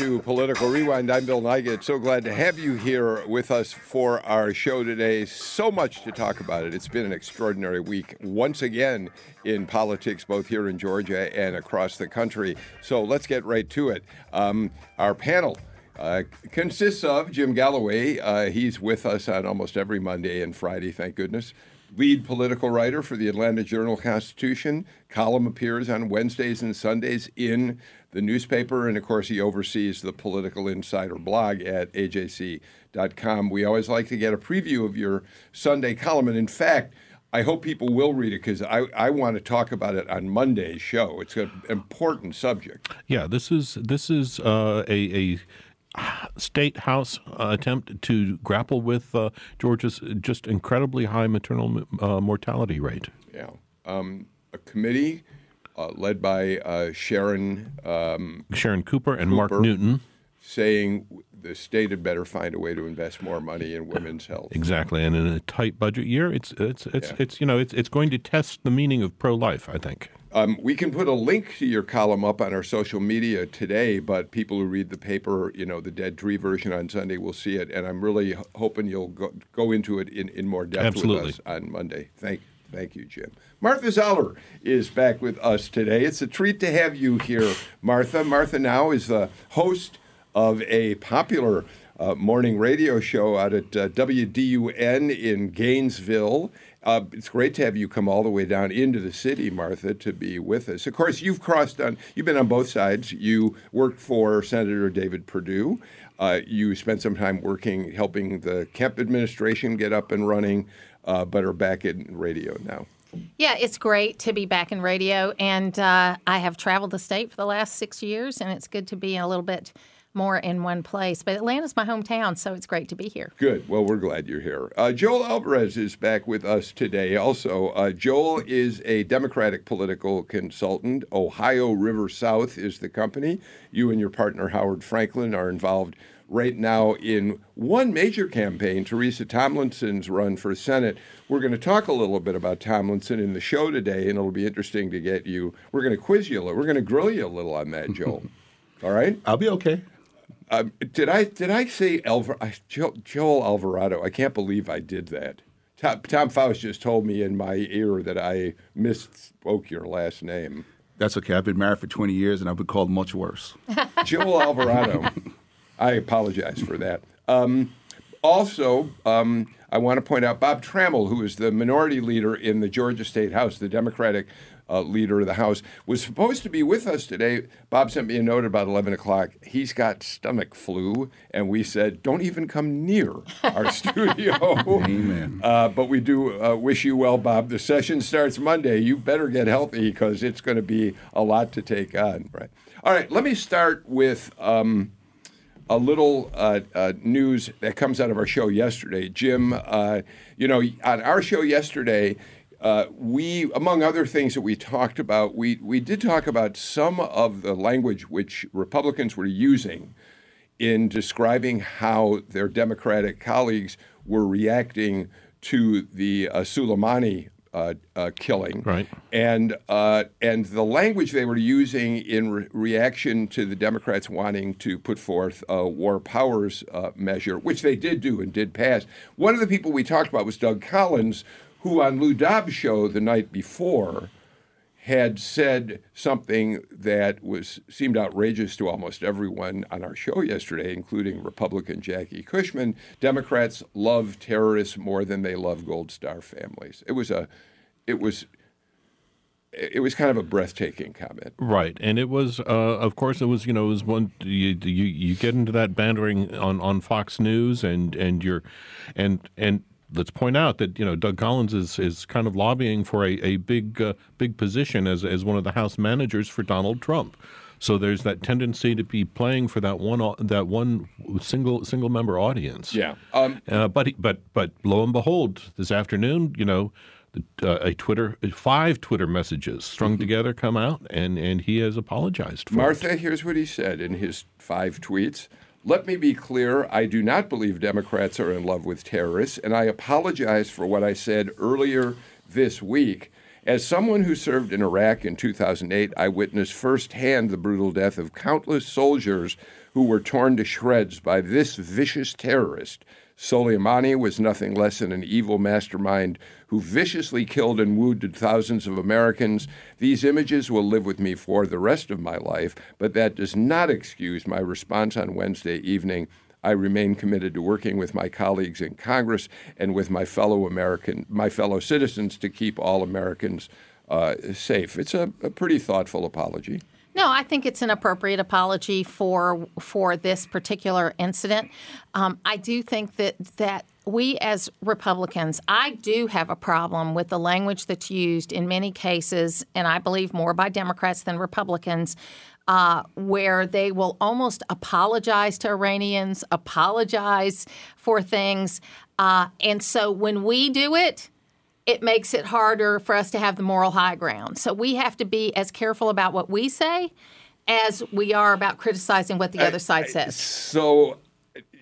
to Political Rewind. I'm Bill Nigut. So glad to have you here with us for our show today. So much to talk about it. It's been an extraordinary week once again in politics, both here in Georgia and across the country. So let's get right to it. Um, our panel. Uh, consists of Jim Galloway. Uh, he's with us on almost every Monday and Friday, thank goodness lead political writer for the Atlanta Journal Constitution. Column appears on Wednesdays and Sundays in the newspaper, and of course, he oversees the Political Insider blog at ajc.com. We always like to get a preview of your Sunday column, and in fact, I hope people will read it because I, I want to talk about it on Monday's show. It's an important subject. Yeah, this is this is uh, a, a state house uh, attempt to grapple with uh, Georgia's just incredibly high maternal uh, mortality rate. Yeah, um, a committee led by uh, Sharon um, Sharon Cooper and Cooper Mark Newton, saying the state had better find a way to invest more money in women's health. Exactly, and in a tight budget year, it's it's it's yeah. it's you know it's it's going to test the meaning of pro life. I think. Um, we can put a link to your column up on our social media today, but people who read the paper, you know, the Dead Tree version on Sunday will see it, and I'm really hoping you'll go, go into it in, in more depth Absolutely. with us on Monday. Thank Thank you, Jim. Martha Zoller is back with us today. It's a treat to have you here, Martha. Martha now is the host of a popular uh, morning radio show out at uh, WDUN in Gainesville. Uh, it's great to have you come all the way down into the city, Martha, to be with us. Of course, you've crossed on, you've been on both sides. You worked for Senator David Perdue. Uh, you spent some time working, helping the Kemp administration get up and running uh, but are back in radio now. Yeah, it's great to be back in radio, and uh, I have traveled the state for the last six years, and it's good to be a little bit more in one place. But Atlanta's my hometown, so it's great to be here. Good. Well, we're glad you're here. Uh, Joel Alvarez is back with us today. Also, uh, Joel is a Democratic political consultant. Ohio River South is the company. You and your partner Howard Franklin are involved right now in one major campaign, Teresa Tomlinson's run for Senate. We're going to talk a little bit about Tomlinson in the show today, and it'll be interesting to get you. We're going to quiz you a little. We're going to grill you a little on that, Joel. All right? I'll be okay. Um, did I did I say Alvar- Joel Alvarado? I can't believe I did that. Tom, Tom Faust just told me in my ear that I misspoke your last name. That's okay. I've been married for 20 years and I've been called much worse. Joel Alvarado. I apologize for that. Um, also, um, I want to point out Bob Trammell, who is the minority leader in the Georgia State House, the Democratic uh, leader of the House, was supposed to be with us today. Bob sent me a note about 11 o'clock. He's got stomach flu, and we said, don't even come near our studio. Amen. Uh, but we do uh, wish you well, Bob. The session starts Monday. You better get healthy because it's going to be a lot to take on. Right. All right. Let me start with. Um, a little uh, uh, news that comes out of our show yesterday. Jim, uh, you know, on our show yesterday, uh, we, among other things that we talked about, we, we did talk about some of the language which Republicans were using in describing how their Democratic colleagues were reacting to the uh, Soleimani uh, uh, killing, right? And uh, and the language they were using in re- reaction to the Democrats wanting to put forth a war powers uh, measure, which they did do and did pass. One of the people we talked about was Doug Collins, who on Lou Dobbs' show the night before had said something that was seemed outrageous to almost everyone on our show yesterday, including Republican Jackie Cushman. Democrats love terrorists more than they love Gold Star families. It was a, it was. It was kind of a breathtaking comment, right? And it was, uh, of course, it was. You know, it was one. You, you you get into that bantering on, on Fox News, and and you're, and and let's point out that you know Doug Collins is is kind of lobbying for a, a big uh, big position as as one of the House managers for Donald Trump. So there's that tendency to be playing for that one that one single single member audience. Yeah. Um, uh, but he, but but lo and behold, this afternoon, you know, uh, a Twitter five Twitter messages strung Mm-hmm. together come out, and and he has apologized for it. Martha, here's what he said in his five tweets. Let me be clear. I do not believe Democrats are in love with terrorists, and I apologize for what I said earlier this week. As someone who served in Iraq in 2008, I witnessed firsthand the brutal death of countless soldiers who were torn to shreds by this vicious terrorist. Soleimani was nothing less than an evil mastermind who viciously killed and wounded thousands of Americans. These images will live with me for the rest of my life, but that does not excuse my response on Wednesday evening. I remain committed to working with my colleagues in Congress and with my fellow American, my fellow citizens, to keep all Americans uh, safe. It's a, a pretty thoughtful apology. No, I think it's an appropriate apology for for this particular incident. Um, I do think that that we as Republicans, I do have a problem with the language that's used in many cases, and I believe more by Democrats than Republicans. Uh, where they will almost apologize to Iranians, apologize for things. Uh, and so when we do it, it makes it harder for us to have the moral high ground. So we have to be as careful about what we say as we are about criticizing what the other side says. So,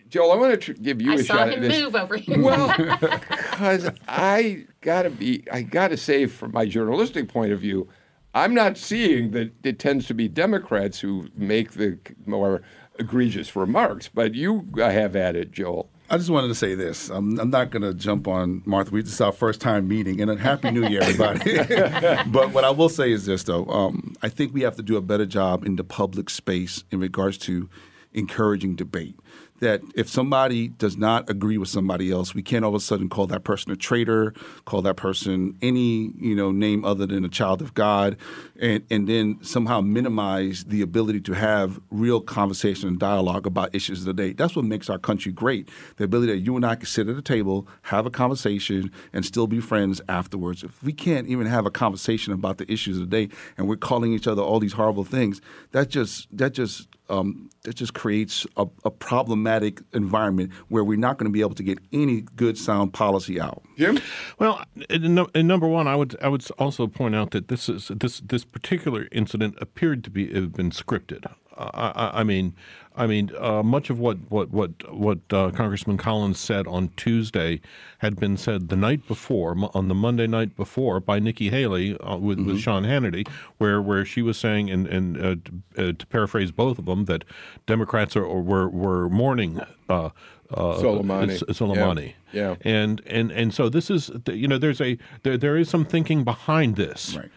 Joel, I want to tr- give you I a saw shot him at this. move over here. Well, because I gotta be, I gotta say, from my journalistic point of view, I'm not seeing that it tends to be Democrats who make the more egregious remarks. But you have at it, Joel. I just wanted to say this. I'm, I'm not going to jump on Martha. We, is our first time meeting, and a happy New Year, everybody. but what I will say is this, though. Um, I think we have to do a better job in the public space in regards to encouraging debate. That if somebody does not agree with somebody else, we can't all of a sudden call that person a traitor, call that person any you know name other than a child of God, and and then somehow minimize the ability to have real conversation and dialogue about issues of the day. That's what makes our country great. The ability that you and I can sit at a table, have a conversation, and still be friends afterwards. If we can't even have a conversation about the issues of the day, and we're calling each other all these horrible things, that just that just um, that just creates a, a problematic environment where we're not going to be able to get any good sound policy out. Jim? Well, in, in number one, I would I would also point out that this is this this particular incident appeared to be have been scripted. I, I mean, I mean, uh, much of what what what what uh, Congressman Collins said on Tuesday had been said the night before, m- on the Monday night before, by Nikki Haley uh, with, with Sean Hannity, where where she was saying, and and uh, to, uh, to paraphrase both of them, that Democrats are or were were mourning. Uh, uh, Soleimani. Soleimani. Yeah. And and and so this is you know there's a there there is some thinking behind this. Right.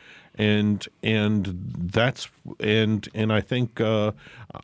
And and that's and and I think uh,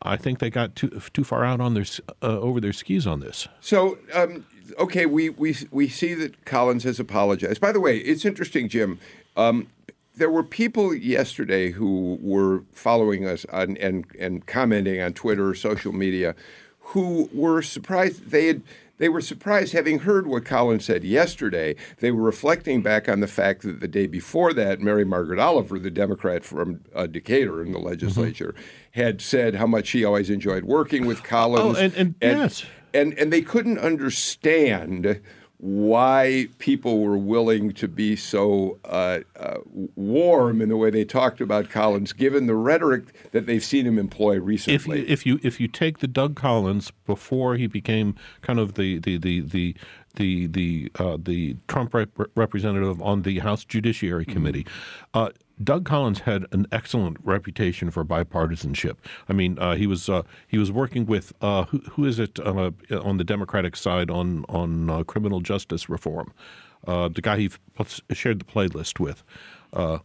I think they got too too far out on their uh, over their skis on this. So, um, okay, we, we we see that Collins has apologized. By the way, it's interesting, Jim. Um, there were people yesterday who were following us on, and and commenting on Twitter, or social media, who were surprised they had. They were surprised, having heard what Collins said yesterday. They were reflecting back on the fact that the day before that, Mary Margaret Oliver, the Democrat from uh, Decatur in the legislature, had said how much she always enjoyed working with Collins. Oh, and- and- yes. and and they couldn't understand why people were willing to be so uh, uh, warm in the way they talked about Collins, given the rhetoric that they've seen him employ If you, recently. if you if you take the Doug Collins before he became kind of the the the the the the, uh, the Trump rep- representative on the House Judiciary Committee, uh, Doug Collins had an excellent reputation for bipartisanship. I mean, uh, he was uh, he was working with uh, who, who is it uh, on the Democratic side on on uh, criminal justice reform, uh, the guy he f- shared the playlist with. Uh,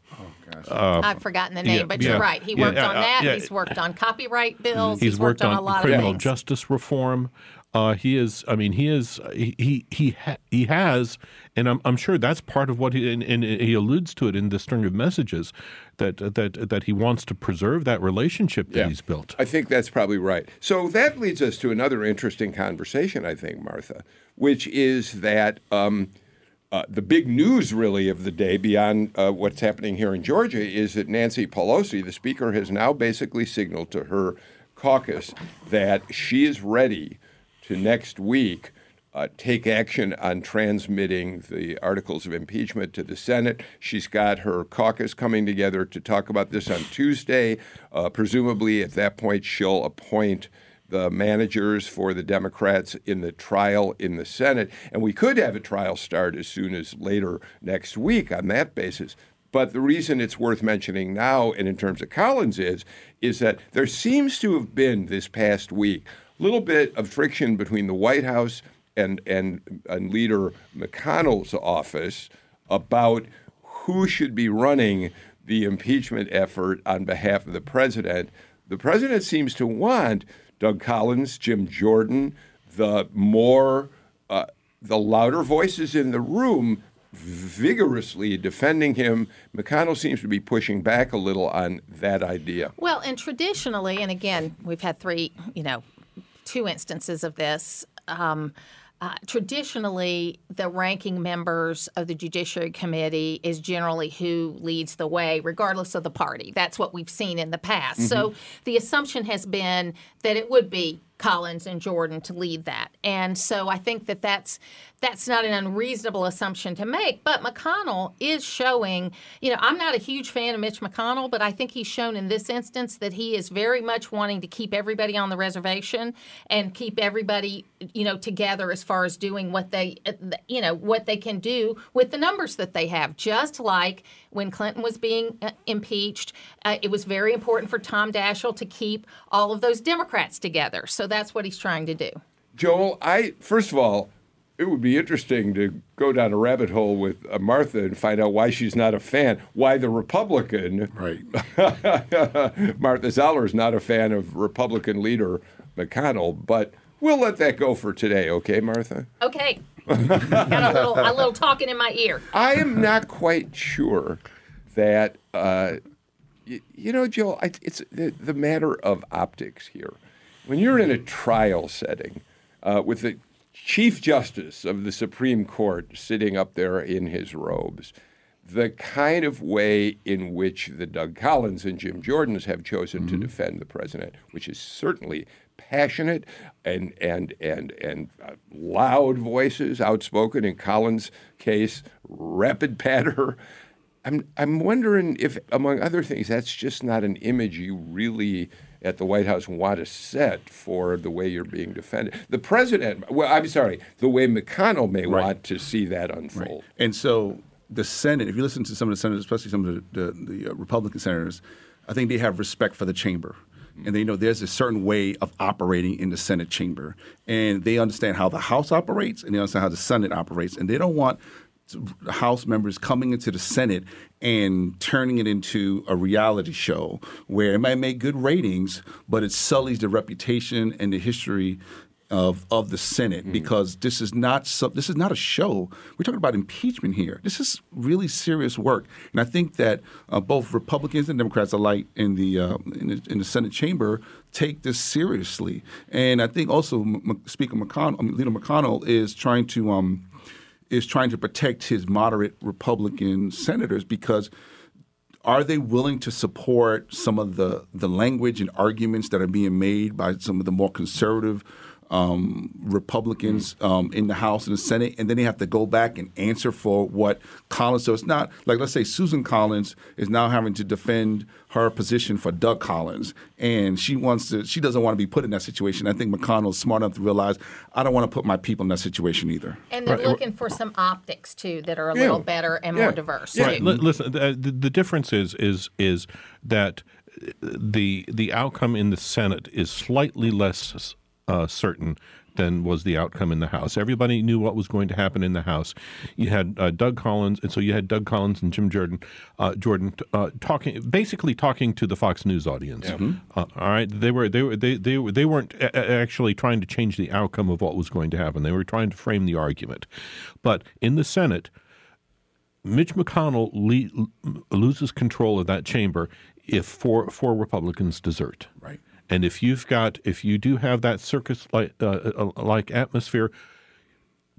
I've forgotten the name, yeah, but you're right. He Yeah, worked yeah, on uh, that. yeah. He's worked on copyright bills. He's, worked, on, on, a lot criminal of things. justice reform. Uh, he is. I mean, he is. He he he, ha, he has, and I'm I'm sure that's part of what he and, and he alludes to it in the string of messages that that that he wants to preserve that relationship that Yeah. he's built. I think that's probably right. So that leads us to another interesting conversation, I think, Martha, which is that um, uh, the big news, really, of the day, beyond uh, what's happening here in Georgia, is that Nancy Pelosi, the Speaker, has now basically signaled to her caucus that she is ready to next week uh, take action on transmitting the articles of impeachment to the Senate. She's got her caucus coming together to talk about this on Tuesday. Uh, presumably, at that point, she'll appoint the managers for the Democrats in the trial in the Senate. And we could have a trial start as soon as later next week on that basis. But the reason it's worth mentioning now, and in terms of Collins, is is that there seems to have been this past week little bit of friction between the White House and, and, and Leader McConnell's office about who should be running the impeachment effort on behalf of the president. The president seems to want Doug Collins, Jim Jordan, the more, uh, the louder voices in the room vigorously defending him. McConnell seems to be pushing back a little on that idea. Well, and traditionally, and again, we've had three, you know, two instances of this. Um, uh, traditionally, the ranking members of the Judiciary Committee is generally who leads the way, regardless of the party. That's what we've seen in the past. Mm-hmm. So the assumption has been that it would be Collins and Jordan to lead that. And so I think that that's that's not an unreasonable assumption to make. But McConnell is showing, you know, I'm not a huge fan of Mitch McConnell, but I think he's shown in this instance that he is very much wanting to keep everybody on the reservation and keep everybody, you know, together as far as doing what they, you know, what they can do with the numbers that they have. Just like when Clinton was being uh, impeached, uh, it was very important for Tom Daschle to keep all of those Democrats together. So that's what he's trying to do. Joel, I first of all, it would be interesting to go down a rabbit hole with uh, Martha and find out why she's not a fan. Why the Republican, right? Martha Zoller is not a fan of Republican leader McConnell, but we'll let that go for today. Okay, Martha. Okay. Got a little, a little talking in my ear. I am not quite sure that. Uh, you, you know, Joel, I, it's the, the matter of optics here. When you're in a trial setting uh, with the Chief Justice of the Supreme Court sitting up there in his robes, the kind of way in which the Doug Collins and Jim Jordans have chosen mm-hmm. to defend the president, which is certainly passionate and and and and uh, loud voices, outspoken. In Collins' case, rapid patter. I'm I'm wondering if, among other things, that's just not an image you really at the White House want to set for the way you're being defended. The president, well, I'm sorry, the way McConnell may right. want to see that unfold. Right. And so the Senate, if you listen to some of the senators, especially some of the, the, the uh, Republican senators, I think they have respect for the chamber and they know there's a certain way of operating in the Senate chamber, and they understand how the House operates, and they understand how the Senate operates, and they don't want House members coming into the Senate and turning it into a reality show where it might make good ratings, but it sullies the reputation and the history of of the Senate mm. because this is not so, this is not a show. We're talking about impeachment here. This is really serious work, and I think that uh, both Republicans and Democrats alike in the, uh, in the, in the Senate chamber take this seriously. And I think also M- Speaker McConnell, I mean, Leader McConnell, is trying to. Um, is trying to protect his moderate Republican senators because are they willing to support some of the, the language and arguments that are being made by some of the more conservative um, Republicans um, in the House and the Senate, and then they have to go back and answer for what Collins. So it's not like let's say Susan Collins is now having to defend her position for Doug Collins, and she wants to. She doesn't want to be put in that situation. I think McConnell's smart enough to realize I don't want to put my people in that situation either. And they're right. looking for some optics too that are a yeah. little better and yeah. more diverse. Yeah. Right. listen, the, the difference is is is that the the outcome in the Senate is slightly less uh, certain than was the outcome in the House. Everybody knew what was going to happen in the House. You had uh, Doug Collins, and so you had Doug Collins and Jim Jordan, uh, Jordan uh, talking, basically talking to the Fox News audience. Yeah. Mm-hmm. Uh, all right, they were they were they they, they weren't a- actually trying to change the outcome of what was going to happen. They were trying to frame the argument. But in the Senate. Mitch McConnell le- loses control of that chamber if four four Republicans desert. Right. And if you've got, if you do have that circus like, uh, uh, like atmosphere,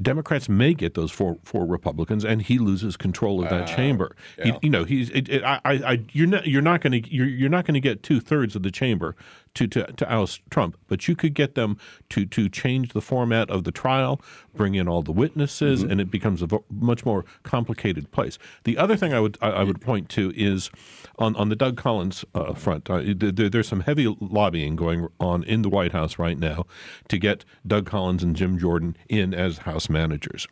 Democrats may get those four four Republicans, and he loses control of that chamber. He, you know, he's. It, it, I, I, I- you're not. You're not going to. You're, you're not going to get two thirds of the chamber to, to to oust Trump, but you could get them to to change the format of the trial, bring in all the witnesses, and it becomes a vo- much more complicated place. The other thing I would I, I would point to is on on the Doug Collins uh, front. Uh, there- there's some heavy lobbying going on in the White House right now to get Doug Collins and Jim Jordan in as House managers.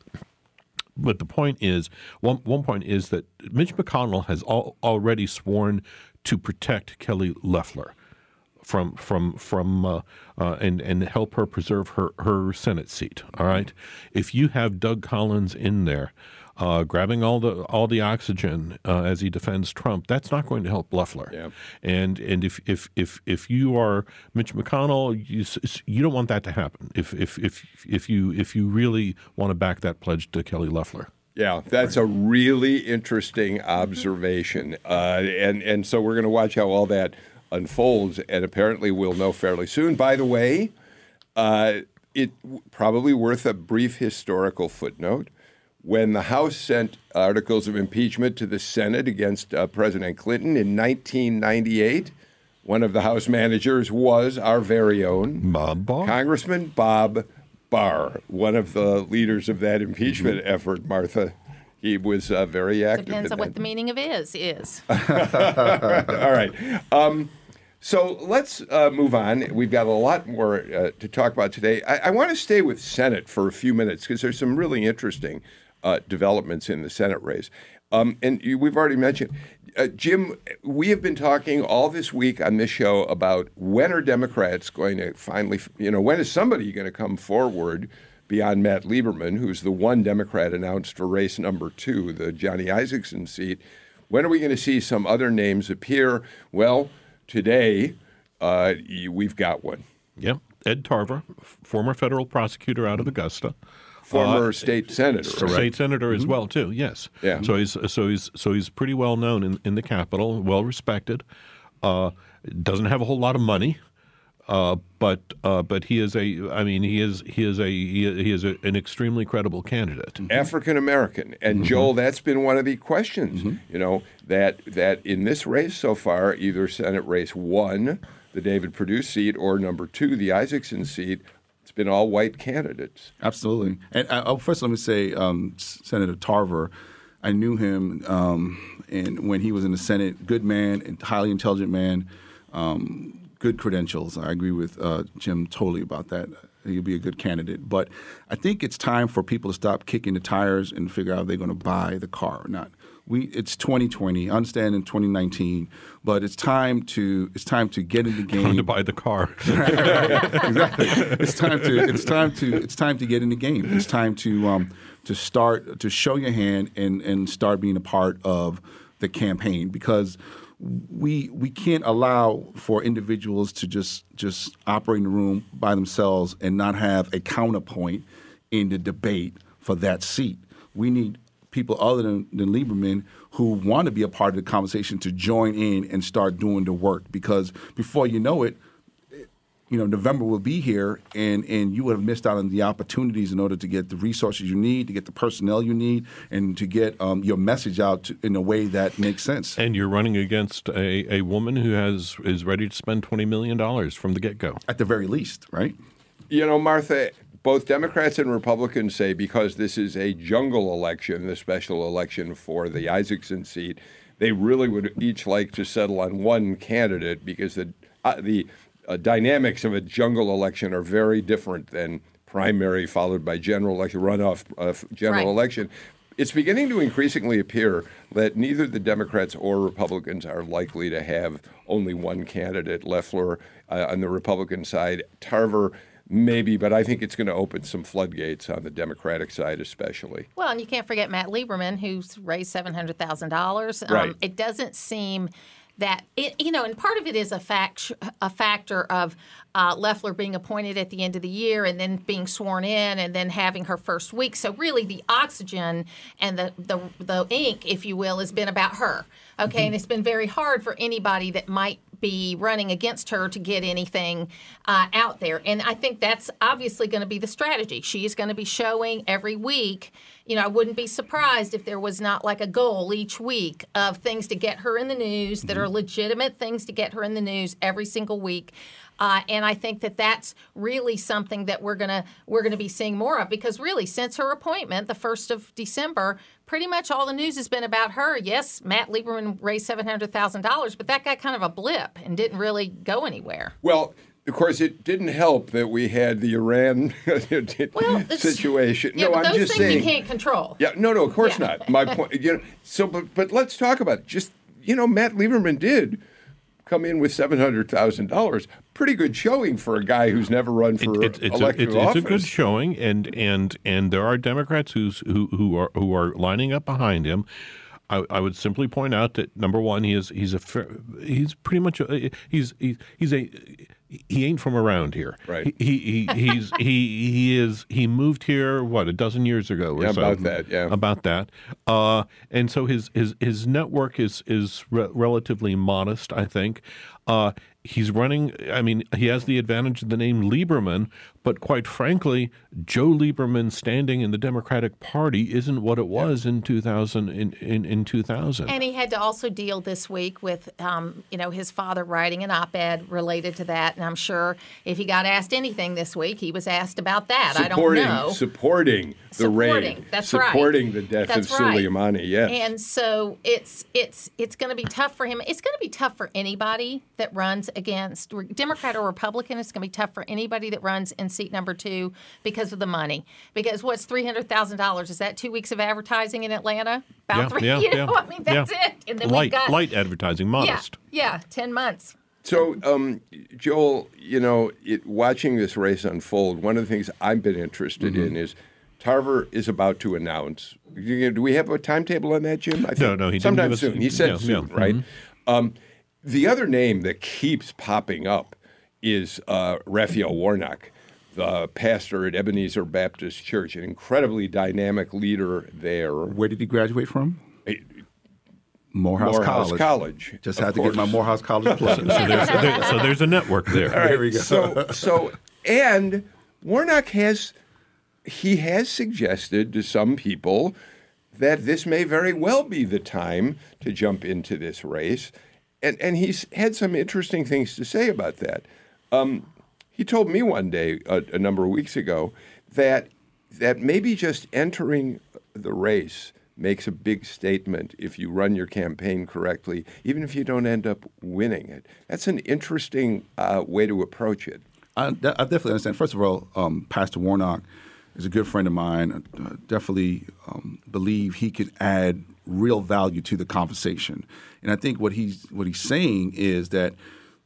But the point is, one one point is that Mitch McConnell has al- already sworn to protect Kelly Loeffler from from from uh, uh, and and help her preserve her her Senate seat. All right, if you have Doug Collins in there. Uh, grabbing all the all the oxygen uh, as he defends Trump, that's not going to help Loeffler. Yeah. And and if if if if you are Mitch McConnell, you you don't want that to happen. If if if if you if you really want to back that pledge to Kelly Loeffler. Yeah, that's a really interesting observation, uh, and and so we're going to watch how all that unfolds, and apparently we'll know fairly soon. By the way, uh, it probably worth a brief historical footnote. When the House sent articles of impeachment to the Senate against uh, President Clinton in 1998, one of the House managers was our very own Bob Barr. Congressman Bob Barr, one of the leaders of that impeachment effort, Martha. He was uh, very active. Depends in on what the meaning of is is. All right. Um, so let's uh, move on. We've got a lot more uh, to talk about today. I, I want to stay with Senate for a few minutes because there's some really interesting uh, developments in the Senate race. Um, and you, we've already mentioned, uh, Jim, we have been talking all this week on this show about when are Democrats going to finally, you know, when is somebody going to come forward beyond Matt Lieberman, who's the one Democrat announced for race number two, the Johnny Isakson seat. When are we going to see some other names appear? Well, today uh, we've got one. Yep. Ed Tarver, former federal prosecutor out of Augusta. Former Uh, state senator, correct? State senator as well too. Yes. Yeah. So he's so he's so he's pretty well known in, in the Capitol, well respected. Uh, doesn't have a whole lot of money, uh, but uh, but he is a. I mean, he is he is a he, he is a, an extremely credible candidate. African American. And Joel, that's been one of the questions. You know that that in this race so far, either Senate race one, the David Perdue seat, or number two, the Isakson seat, it's been all white candidates. Absolutely. And uh, oh, first, let me say, um, Senator Tarver, I knew him, um, and when he was in the Senate, good man, and highly intelligent man, um, good credentials. I agree with uh, Jim totally about that. He'll be a good candidate. But I think it's time for people to stop kicking the tires and figure out if they're going to buy the car or not. We it's 2020. I understand in 2019, but it's time to it's time to get in the game Going to buy the car. exactly. It's time to it's time to it's time to get in the game. It's time to um, to start to show your hand and and start being a part of the campaign because we we can't allow for individuals to just just operate in the room by themselves and not have a counterpoint in the debate for that seat. We need people other than, than Lieberman who want to be a part of the conversation to join in and start doing the work because before you know it, you know, November will be here, and and you would have missed out on the opportunities in order to get the resources you need, to get the personnel you need, and to get um, your message out to, in a way that makes sense. and you're running against a, a woman who has is ready to spend twenty million dollars from the get go. At the very least, right? You know, Martha, both Democrats and Republicans say because this is a jungle election, the special election for the Isakson seat, they really would each like to settle on one candidate because the uh, the uh, dynamics of a jungle election are very different than primary followed by general election, runoff uh, general Right. election. It's beginning to increasingly appear that neither the Democrats or Republicans are likely to have only one candidate. Loeffler uh, on the Republican side, Tarver maybe, but I think it's going to open some floodgates on the Democratic side, especially. Well, and you can't forget Matt Lieberman, who's raised seven hundred thousand dollars. Um, Right. It doesn't seem that it, you know, and part of it is a fact, a factor of uh, Loeffler being appointed at the end of the year and then being sworn in and then having her first week. So really, the oxygen and the the, the ink, if you will, has been about her. Okay, and it's been very hard for anybody that might be running against her to get anything uh, out there. And I think that's obviously going to be the strategy. She is going to be showing every week. You know, I wouldn't be surprised if there was not like a goal each week of things to get her in the news that are legitimate things to get her in the news every single week. Uh, and I think that that's really something that we're gonna we're gonna be seeing more of because really since her appointment, the first of December, pretty much all the news has been about her. Yes, Matt Lieberman raised seven hundred thousand dollars, but that got kind of a blip and didn't really go anywhere. Well, of course, it didn't help that we had the Iran Well, situation. Yeah, no, I'm those just things saying. you can't control. Yeah, no, no, of course Yeah. not. My point, you know. So, but but let's talk about it. Just you know, Matt Lieberman did come in with seven hundred thousand dollars. Pretty good showing for a guy who's never run for It- it's, it's, a, elected it's, it's a good showing, and and and there are Democrats who's, who who are who are lining up behind him. I, I would simply point out that number one, he is he's a he's pretty much a, he's he's he's a he ain't from around here. Right. He he, he he's he he is he moved here what a dozen years ago or Yeah, so. about that, yeah. about that. Uh, and so his his his network is is re- relatively modest, I think. Uh, he's running. I mean, he has the advantage of the name Lieberman, but quite frankly, Joe Lieberman standing in the Democratic Party isn't what it was in two thousand in, in, in two thousand. And he had to also deal this week with, um, you know, his father writing an op-ed related to that. And I'm sure if he got asked anything this week, he was asked about that. I don't know. supporting the Supporting, raid, that's right. supporting the death That's of right. Soleimani. Yes, And so it's it's it's going to be tough for him. It's going to be tough for anybody that runs against Democrat or Republican. It's going to be tough for anybody that runs in seat number two because of the money. Because what's three hundred thousand dollars? Is that two weeks of advertising in Atlanta? About yeah, three. yeah, you know, yeah. I mean that's yeah. it. And then light we've got light advertising, yeah, modest. yeah, ten months. So, um, Joel, you know, it, watching this race unfold, one of the things I've been interested Mm-hmm. in is Tarver is about to announce. Do we have a timetable on that, Jim? I think No, no, he didn't sometime give us- soon. He said yeah, soon, yeah, right? mhm. Um, the other name that keeps popping up is uh, Raphael Warnock, the pastor at Ebenezer Baptist Church, an incredibly dynamic leader there. Where did he graduate from? Morehouse, Morehouse College. College, Just of had to get my. Morehouse College plug. So there's there, so there's a network there. There we go. So, so, and Warnock has he has suggested to some people that this may very well be the time to jump into this race, and and he's had some interesting things to say about that. Um, he told me one day a, a number of weeks ago that that maybe just entering the race makes a big statement if you run your campaign correctly, even if you don't end up winning it. That's an interesting uh, way to approach it. I, I definitely understand. First of all, um, Pastor Warnock is a good friend of mine. Uh, definitely um, believe he could add real value to the conversation. And I think what he's what he's saying is that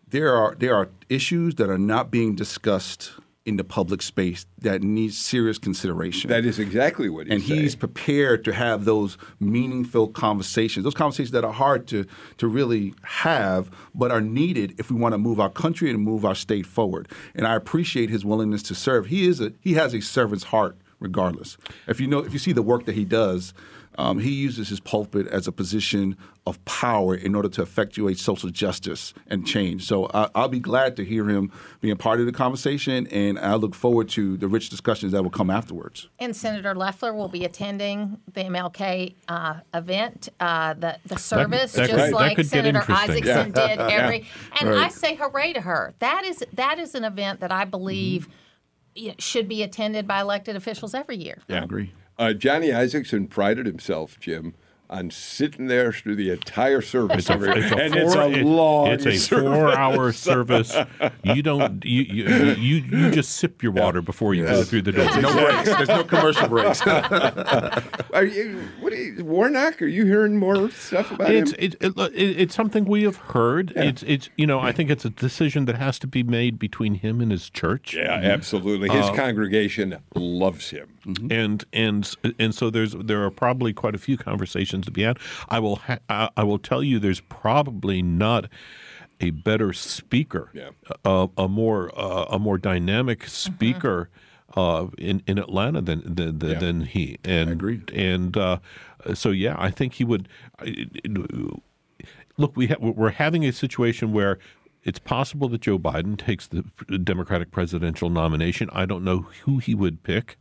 there are there are issues that are not being discussed in the public space that needs serious consideration. That is exactly what he's and he's saying. prepared to have those meaningful conversations, those conversations that are hard to to really have, but are needed if we want to move our country and move our state forward. And I appreciate his willingness to serve. He is a he has a servant's heart, regardless. If you know, if you see the work that he does. Um, he uses his pulpit as a position of power in order to effectuate social justice and change. So I, I'll be glad to hear him being part of the conversation, and I look forward to the rich discussions that will come afterwards. And Senator Loeffler will be attending the MLK uh, event, uh, the the service, that just could- that like could Senator interesting. Isakson did every. And I say hooray to her. That is that is an event that I believe you know, should be attended by elected officials every year. I agree. Uh, Johnny Isakson prided himself, Jim, on sitting there through the entire service. It's a, it's a and four, it's a it- long it's a four-hour service. You don't you you, you you just sip your water before you go through the door. No breaks. There's no commercial breaks. Are you, what are you, Warnock? Are you hearing more stuff about It's him? it, it, it, it's something we have heard. It's it's you know I think it's a decision that has to be made between him and his church. yeah, mm-hmm. absolutely. His uh, congregation loves him. and and and so there's there are probably quite a few conversations to be had. I will ha- I I will tell you there's probably not a better speaker, Yeah. a, a more uh, a more dynamic speaker uh, in in Atlanta than than, than, Yeah. than he. And agree. And uh, so yeah, I think he would. Look, we ha- we're having a situation where it's possible that Joe Biden takes the Democratic presidential nomination. I don't know who he would pick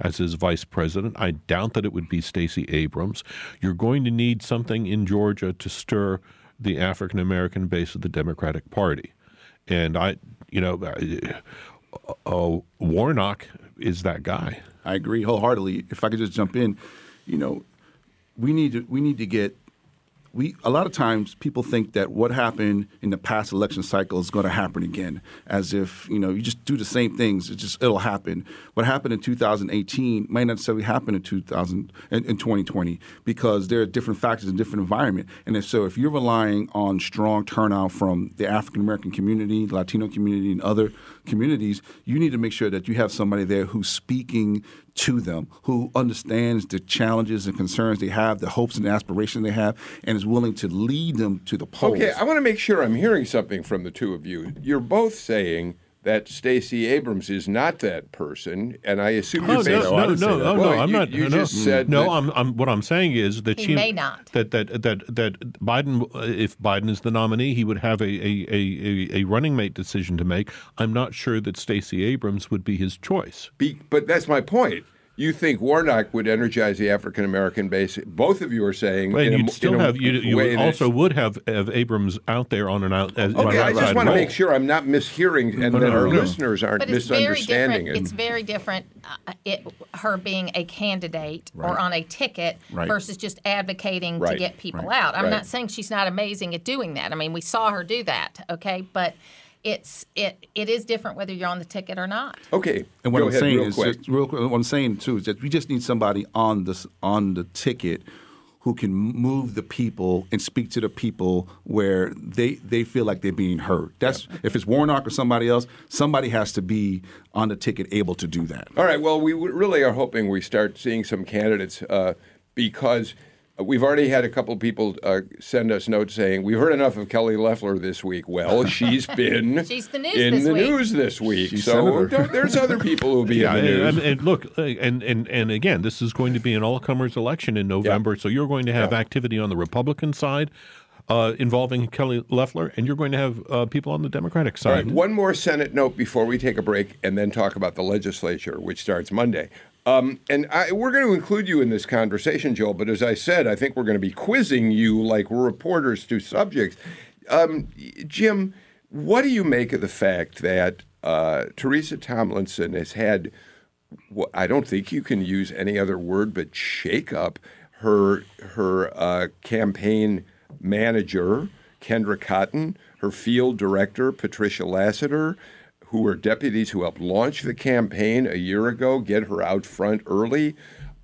as his vice president. I doubt that it would be Stacey Abrams. You're going to need something in Georgia to stir the African American base of the Democratic Party. And I, you know, uh, uh, Warnock is that guy. I agree wholeheartedly. If I could just jump in, you know, we need to we need to get we a lot of times people think that what happened in the past election cycle is going to happen again, as if you know you just do the same things, it just it'll happen. What happened in 2018 might not necessarily happen in 2000 in, in 2020 because there are different factors and different environment. And if so, if you're relying on strong turnout from the African American community, Latino community, and other communities, you need to make sure that you have somebody there who's speaking to them, who understands the challenges and concerns they have, the hopes and aspirations they have, and is willing to lead them to the polls. Okay, I want to make sure I'm hearing something from the two of you. You're both saying that Stacey Abrams is not that person, and I assume Oh, you're based no, on no, no, no, Well, no, I'm you- not. You no, just said no. that- I'm, I'm. What I'm saying is that He she may not. That that that that Biden, uh, if Biden is the nominee, he would have a a, a, a, a running mate decision to make. I'm not sure that Stacey Abrams would be his choice. Be, but that's my point. You think Warnock would energize the African American base? Both of you are saying, And in a- you'd still have you, you would that's- also would have, have Abrams out there on an out as Okay, an I just want to make sure I'm not mishearing and No, that no, our no, no. listeners aren't But it's very misunderstanding different. it. It's very different. Uh, it, her being a candidate or on a ticket Right. versus just advocating Right. to get people Right. out. I'm Right. not saying she's not amazing at doing that. I mean, we saw her do that. Okay, but it's it it is different whether you're on the ticket or not. okay, And what go I'm ahead, saying real is, quick. just real quick, what I'm saying too is that we just need somebody on this on the ticket who can move the people and speak to the people where they they feel like they're being heard. That's if it's Warnock or somebody else, somebody has to be on the ticket able to do that. All right. Well, we really are hoping we start seeing some candidates uh, because we've already had a couple of people uh, send us notes saying we've heard enough of Kelly Loeffler this week. Well, she's been She's the news in the week. news this week. She's so there's other people who'll be Yeah, in the and, news. and look, uh, and, and and again, this is going to be an all-comers election in November, so you're going to have Yeah. activity on the Republican side uh, involving Kelly Loeffler, and you're going to have uh, people on the Democratic side. right, one more Senate note before we take a break and then talk about the legislature, which starts Monday. Um, and I, we're going to include you in this conversation, Joel, but as I said, I think we're going to be quizzing you like reporters to subjects. Um, Jim, what do you make of the fact that uh, Teresa Tomlinson has had, well, I don't think you can use any other word but shake up her, her uh, campaign manager, Kendra Cotton, her field director, Patricia Lassiter, who were deputies who helped launch the campaign a year ago, get her out front early,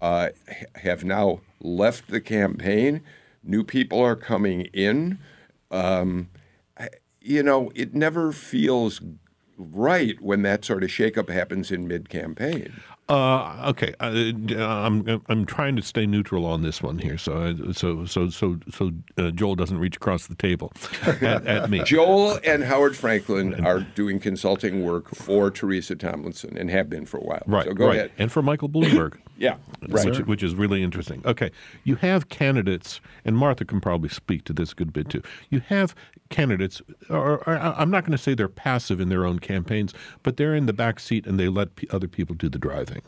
uh, have now left the campaign. New people are coming in. Um, you know, it never feels right when that sort of shakeup happens in mid-campaign. Uh, okay, uh, I'm I'm trying to stay neutral on this one here, so I, so so so so uh, Joel doesn't reach across the table at, at me. Joel and Howard Franklin are doing consulting work for Teresa Tomlinson and have been for a while. Right, So go right. ahead. And for Michael Bloomberg. Yeah, right. Which, which is really interesting. Okay, you have candidates, and Martha can probably speak to this a good bit too. You have candidates, or, or I'm not going to say they're passive in their own campaigns, but they're in the back seat and they let p- other people do the driving.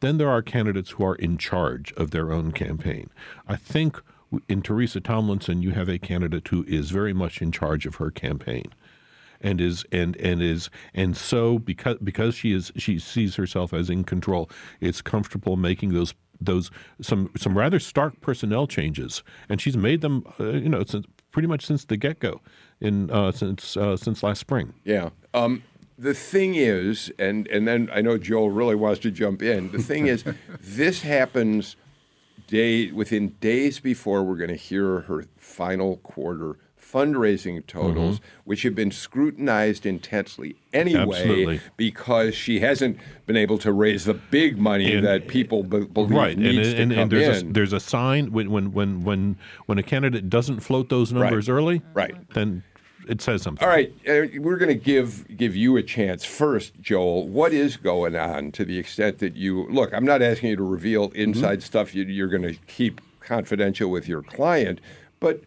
Then there are candidates who are in charge of their own campaign. I think in Teresa Tomlinson, you have a candidate who is very much in charge of her campaign and is and and is and so because because she is she sees herself as in control it's comfortable making those those some some rather stark personnel changes and she's made them uh, you know since pretty much since the get-go in uh, since uh, since last spring Yeah. Um, the thing is, and and then I know Joel really wants to jump in. The thing is, this happens day within days before we're going to hear her final quarter fundraising totals, Mm-hmm. which have been scrutinized intensely anyway Absolutely. because she hasn't been able to raise the big money And- that people be- believe right and, needs and, to and come there's a, in. there's a sign when when when when when a candidate doesn't float those numbers early Right. then it says something All right, uh, we're going to give give you a chance first, Joel. What is going on to the extent that you look? I'm not asking you to reveal inside stuff you, you're going to keep confidential with your client, but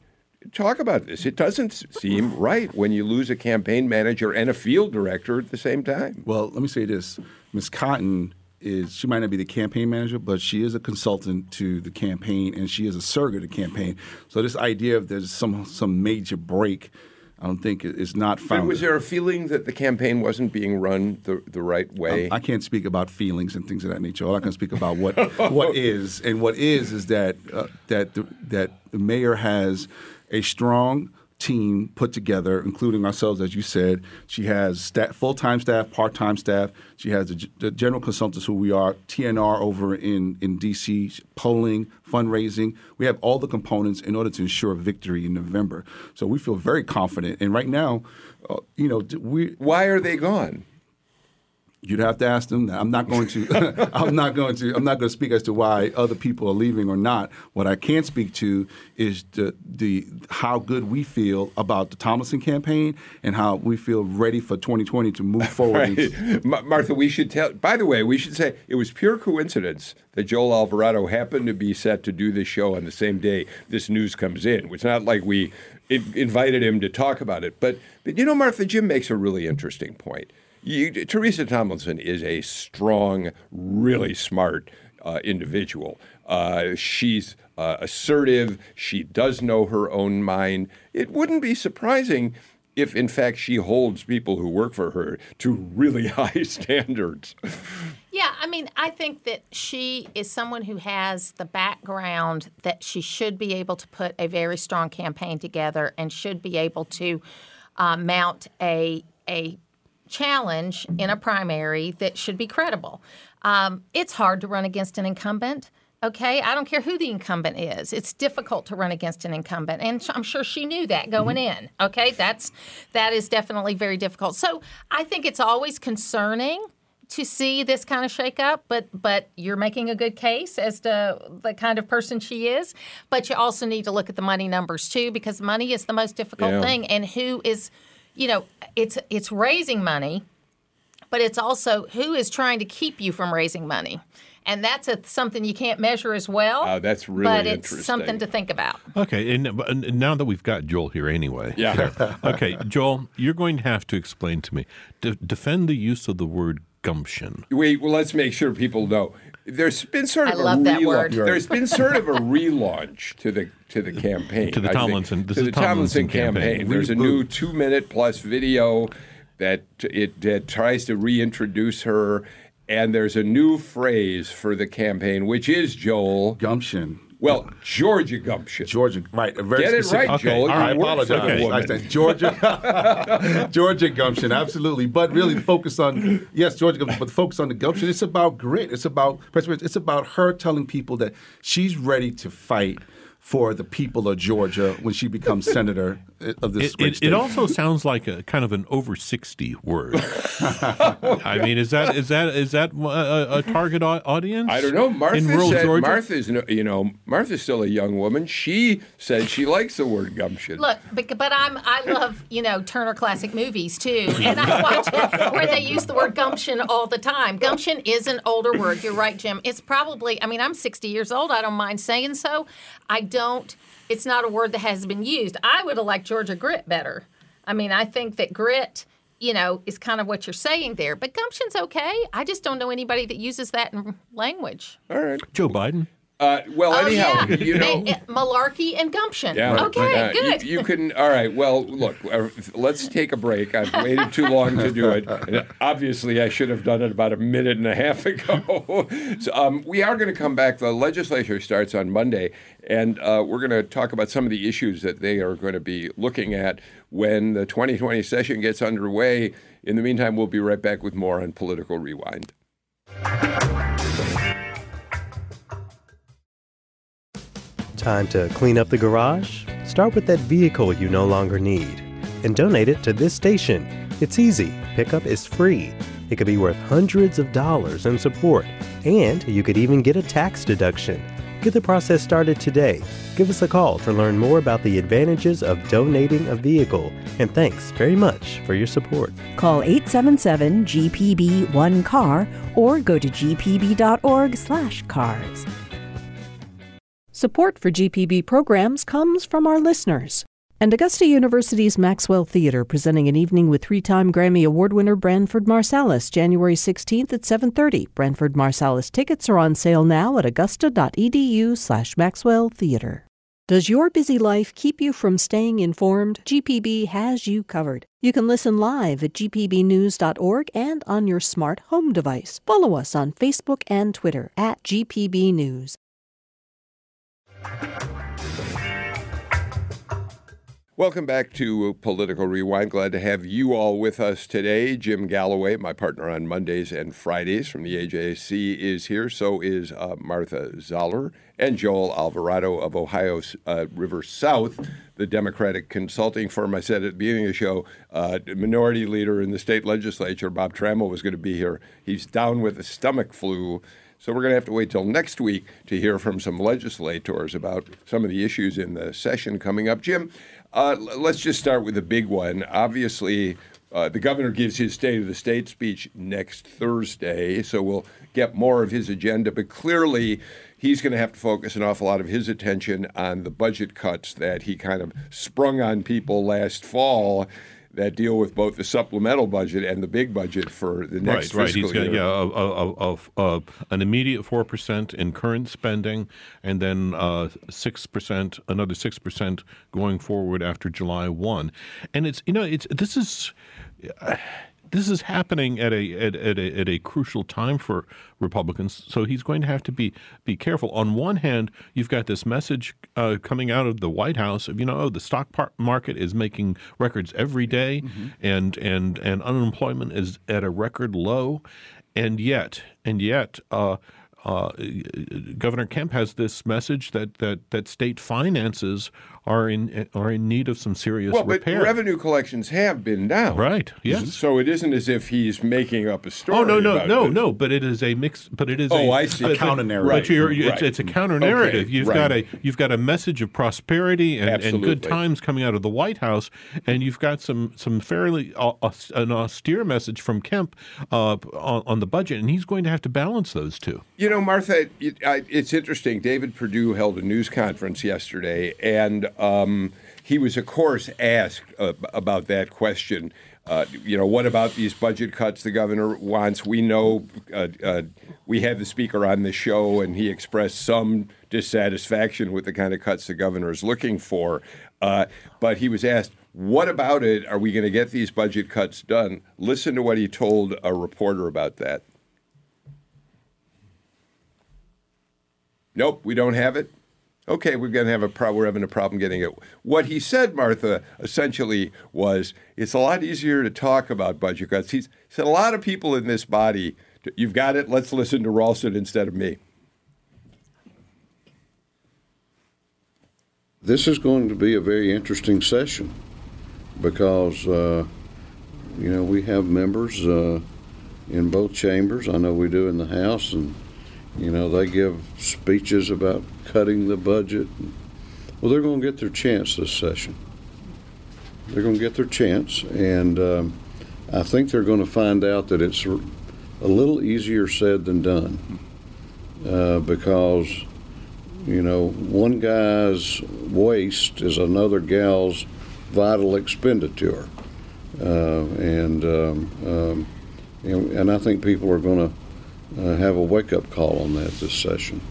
talk about this. It doesn't seem right when you lose a campaign manager and a field director at the same time. Well, let me say this: Ms. Cotton is she might not be the campaign manager, but she is a consultant to the campaign, and she is a surrogate of the campaign. So this idea of there's some some major break. I don't think is not found. But was there a feeling that the campaign wasn't being run the, the right way? I, I can't speak about feelings and things of that nature. All I can speak about what what is, and what is is that uh, that the, that the mayor has a strong team put together, including ourselves, as you said. She has staff, full-time staff, part-time staff. She has the, the, general consultants who we are, TNR over in, in D.C., polling, fundraising. We have all the components in order to ensure victory in November. So we feel very confident. And right now, uh, you know, we... Why are they gone? You'd have to ask them. I'm not going to. I'm not going to. I'm not going to speak as to why other people are leaving or not. What I can speak to is the the how good we feel about the Tomlinson campaign and how we feel ready for 2020 to move forward. right. Martha, we should tell. By the way, we should say it was pure coincidence that Joel Alvarado happened to be set to do this show on the same day this news comes in. It's not like we invited him to talk about it, but but you know, Martha, Jim makes a really interesting point you, Teresa Tomlinson is a strong, really smart uh, individual. Uh, she's uh, assertive. She does know her own mind. It wouldn't be surprising if, in fact, she holds people who work for her to really high standards. Yeah, I mean, I think that she is someone who has the background that she should be able to put a very strong campaign together and should be able to uh, mount a a challenge in a primary that should be credible. Um, it's hard to run against an incumbent. Okay, I don't care who the incumbent is. It's difficult to run against an incumbent, and I'm sure she knew that going mm-hmm. in. Okay, that's that is definitely very difficult. So I think it's always concerning to see this kind of shakeup, but but you're making a good case as to the kind of person she is. But you also need to look at the money numbers too, because money is the most difficult yeah. thing, and who is you know, it's it's raising money, but it's also who is trying to keep you from raising money. And that's a, something you can't measure as well. Uh, that's really But it's something to think about. Okay, and, and now that we've got Joel here anyway. Yeah. okay, Joel, you're going to have to explain to me. De- defend the use of the word gumption. Wait, well, let's make sure people know. There's been sort of I love a that word. There's been sort of a relaunch to the to the campaign. To the Tomlinson. to the Tomlinson, Tomlinson campaign. campaign. There's a new two minute plus video that it that tries to reintroduce her, and there's a new phrase for the campaign, which is Joel gumption. Well, Georgia gumption. Georgia, right? A very Get specific, it right, Joel. Okay. All right, I apologize. I said Georgia, Georgia gumption, absolutely. But really, focus on yes, Georgia gumption, but focus on the gumption. It's about grit. It's about perseverance. it's about her telling people that she's ready to fight for the people of Georgia when she becomes senator of this it, it, it, also sounds like a kind of an over 60 word. I mean, is that is that is that a, a target audience? I don't know. Martha said Georgia? Martha's you know Martha's still a young woman. She said she likes the word gumption. Look, but, but I'm I love you know Turner Classic Movies too, and I watch it where they use the word gumption all the time. Gumption is an older word. You're right, Jim. It's probably. I mean, I'm 60 years old. I don't mind saying so. I don't. It's not a word that has been used. I would have liked Georgia grit better. I mean, I think that grit, you know, is kind of what you're saying there. But gumption's okay. I just don't know anybody that uses that in language. All right. Joe Biden. Uh, well, oh, anyhow, yeah. you know, malarkey and gumption. Yeah. Okay, uh, good. You, you, can. All right. Well, look. Uh, let's take a break. I've waited too long to do it. And obviously, I should have done it about a minute and a half ago. so, um, we are going to come back. The legislature starts on Monday, and uh, we're going to talk about some of the issues that they are going to be looking at when the 2020 session gets underway. In the meantime, we'll be right back with more on Political Rewind. Time to clean up the garage? Start with that vehicle you no longer need and donate it to this station. It's easy, pickup is free. It could be worth hundreds of dollars in support, and you could even get a tax deduction. Get the process started today. Give us a call to learn more about the advantages of donating a vehicle. And thanks very much for your support. Call 877-GPB-1CAR or go to gpb.org/cars. Support for GPB programs comes from our listeners. And Augusta University's Maxwell Theater presenting an evening with three-time Grammy Award winner Branford Marsalis, January 16th at 7:30. Branford Marsalis tickets are on sale now at augusta.edu/slash Maxwell Theater. Does your busy life keep you from staying informed? GPB has you covered. You can listen live at gpbnews.org and on your smart home device. Follow us on Facebook and Twitter at GPB News. Welcome back to Political Rewind. Glad to have you all with us today. Jim Galloway, my partner on Mondays and Fridays from the AJC, is here. So is uh, Martha Zoller and Joel Alvarado of Ohio uh, River South, the Democratic consulting firm. I said at the beginning of the show, uh, minority leader in the state legislature, Bob Trammell, was going to be here. He's down with a stomach flu. So we're going to have to wait till next week to hear from some legislators about some of the issues in the session coming up. Jim, uh, let's just start with the big one. Obviously, uh, the governor gives his State of the State speech next Thursday, so we'll get more of his agenda. But clearly, he's going to have to focus an awful lot of his attention on the budget cuts that he kind of sprung on people last fall that deal with both the supplemental budget and the big budget for the next right, fiscal right. He's got, year. Yeah, a, an immediate four percent in current spending, and then uh, six percent, another six percent going forward after July one. And it's you know it's this is. Uh, this is happening at a, at, at, a at a crucial time for Republicans. So he's going to have to be be careful. On one hand, you've got this message uh, coming out of the White House of you know oh, the stock par- market is making records every day, mm-hmm. and and and unemployment is at a record low, and yet and yet. Uh, uh, Governor Kemp has this message that, that, that state finances are in are in need of some serious well, repair. but revenue collections have been down, right? Yes. So it isn't as if he's making up a story. Oh no, no, no, this. no! But it is a mix. But it is. Oh, a, I see. A counter narrative. But you're, right. it's, it's, a counter narrative. Okay, You've right. got a you've got a message of prosperity and, and good times coming out of the White House, and you've got some some fairly uh, an austere message from Kemp uh, on, on the budget, and he's going to have to balance those two. You know, Martha, it, I, it's interesting. David Perdue held a news conference yesterday, and um, he was, of course, asked uh, about that question. Uh, you know, what about these budget cuts the governor wants? We know uh, uh, we had the speaker on the show, and he expressed some dissatisfaction with the kind of cuts the governor is looking for. Uh, but he was asked, what about it? Are we going to get these budget cuts done? Listen to what he told a reporter about that. Nope, we don't have it. Okay, we're going to have a pro- we're having a problem getting it. What he said, Martha, essentially was it's a lot easier to talk about budget cuts. He said a lot of people in this body, you've got it. Let's listen to Ralston instead of me. This is going to be a very interesting session because, uh, you know, we have members uh, in both chambers. I know we do in the House, and, you know, they give speeches about cutting the budget. Well, they're going to get their chance this session. They're going to get their chance, and um, I think they're going to find out that it's a little easier said than done uh, because you know, one guy's waste is another gal's vital expenditure, uh, and, um, um, and and I think people are going to have a wake up call on that this session.